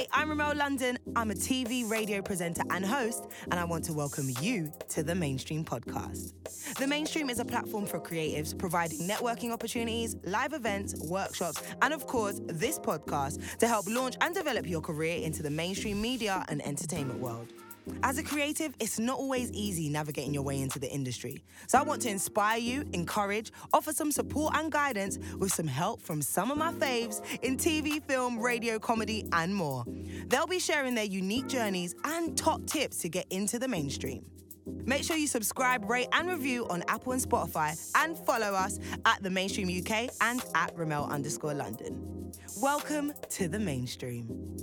Hey, I'm Remel London. I'm a TV, radio presenter, and host, and I want to welcome you to the Mainstream Podcast. The Mainstream is a platform for creatives providing networking opportunities, live events, workshops, and of course, this podcast to help launch and develop your career into the mainstream media and entertainment world. As a creative, it's not always easy navigating your way into the industry. So I want to inspire you, encourage, offer some support and guidance with some help from some of my faves in TV, film, radio, comedy, and more. They'll be sharing their unique journeys and top tips to get into the mainstream. Make sure you subscribe, rate, and review on Apple and Spotify, and follow us at the Mainstream UK and at Remel underscore London. Welcome to the mainstream.